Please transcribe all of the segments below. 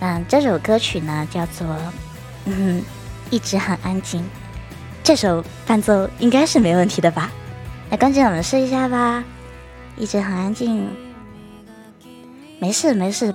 嗯，这首歌曲呢叫做《嗯一直很安静》，这首伴奏应该是没问题的吧？来，关姐，我们试一下吧。一直很安静，没事没事。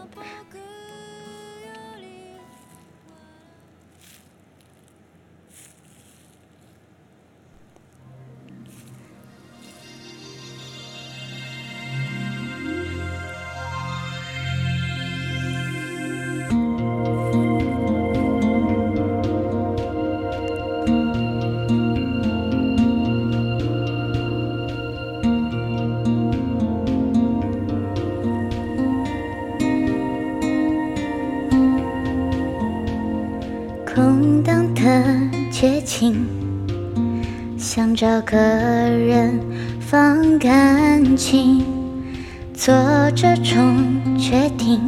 空荡的街景，想找个人放感情，做这种决定，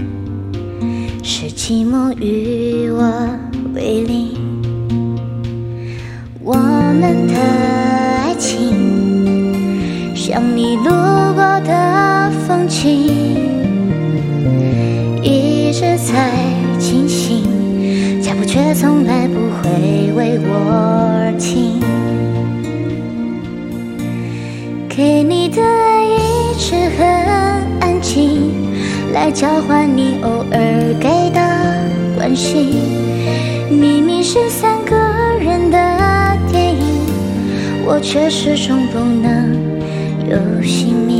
是寂寞与我为邻。我们的爱情，像迷路却从来不会为我而停，给你的爱一直很安静，来交换你偶尔给的关心。明明是三个人的电影，我却始终不能有姓名。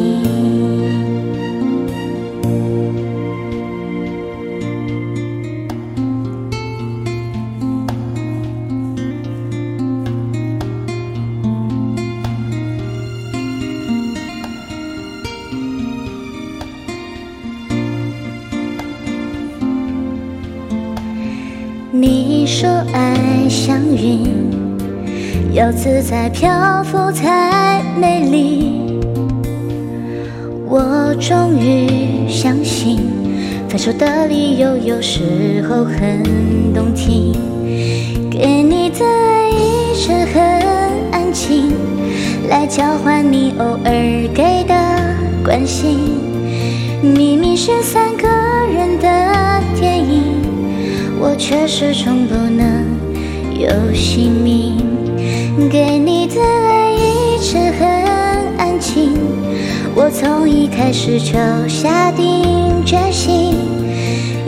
你说爱像云，要自在漂浮才美丽。我终于相信，分手的理由有时候很动听。给你的爱一直很安静，来交换你偶尔给的关心。明明是三个。却始终不能有姓名，给你的爱一直很安静。我从一开始就下定决心，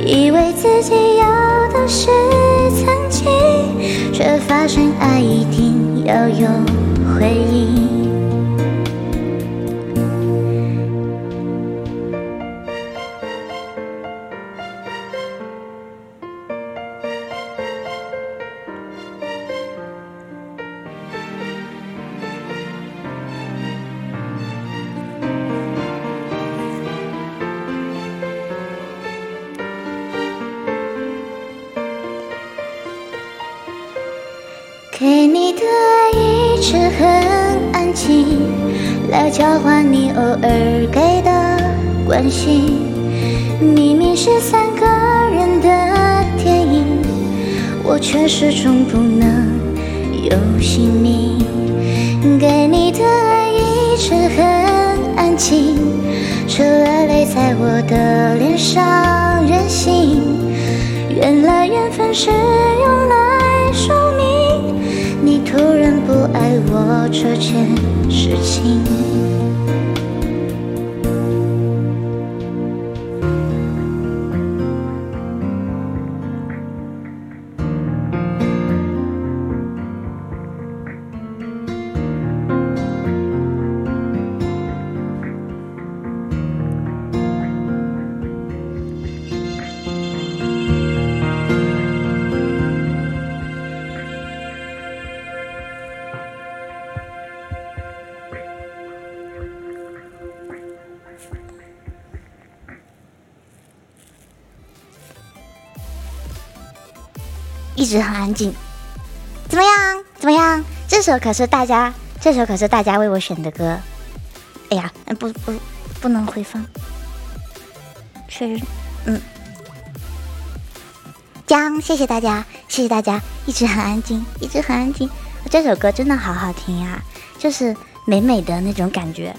以为自己要的是曾经，却发现爱一定要有回应。给你的爱一直很安静，来交换你偶尔给的关心。明明是三个人的电影，我却始终不能有姓名。给你的爱一直很安静，除了泪在我的脸上任性。原来缘分是用来。有人不爱我这件事情。一直很安静，怎么样？怎么样？这首可是大家，这首可是大家为我选的歌。哎呀，不不，不能回放。确认，嗯。江，谢谢大家，谢谢大家，一直很安静，一直很安静。这首歌真的好好听呀，就是美美的那种感觉。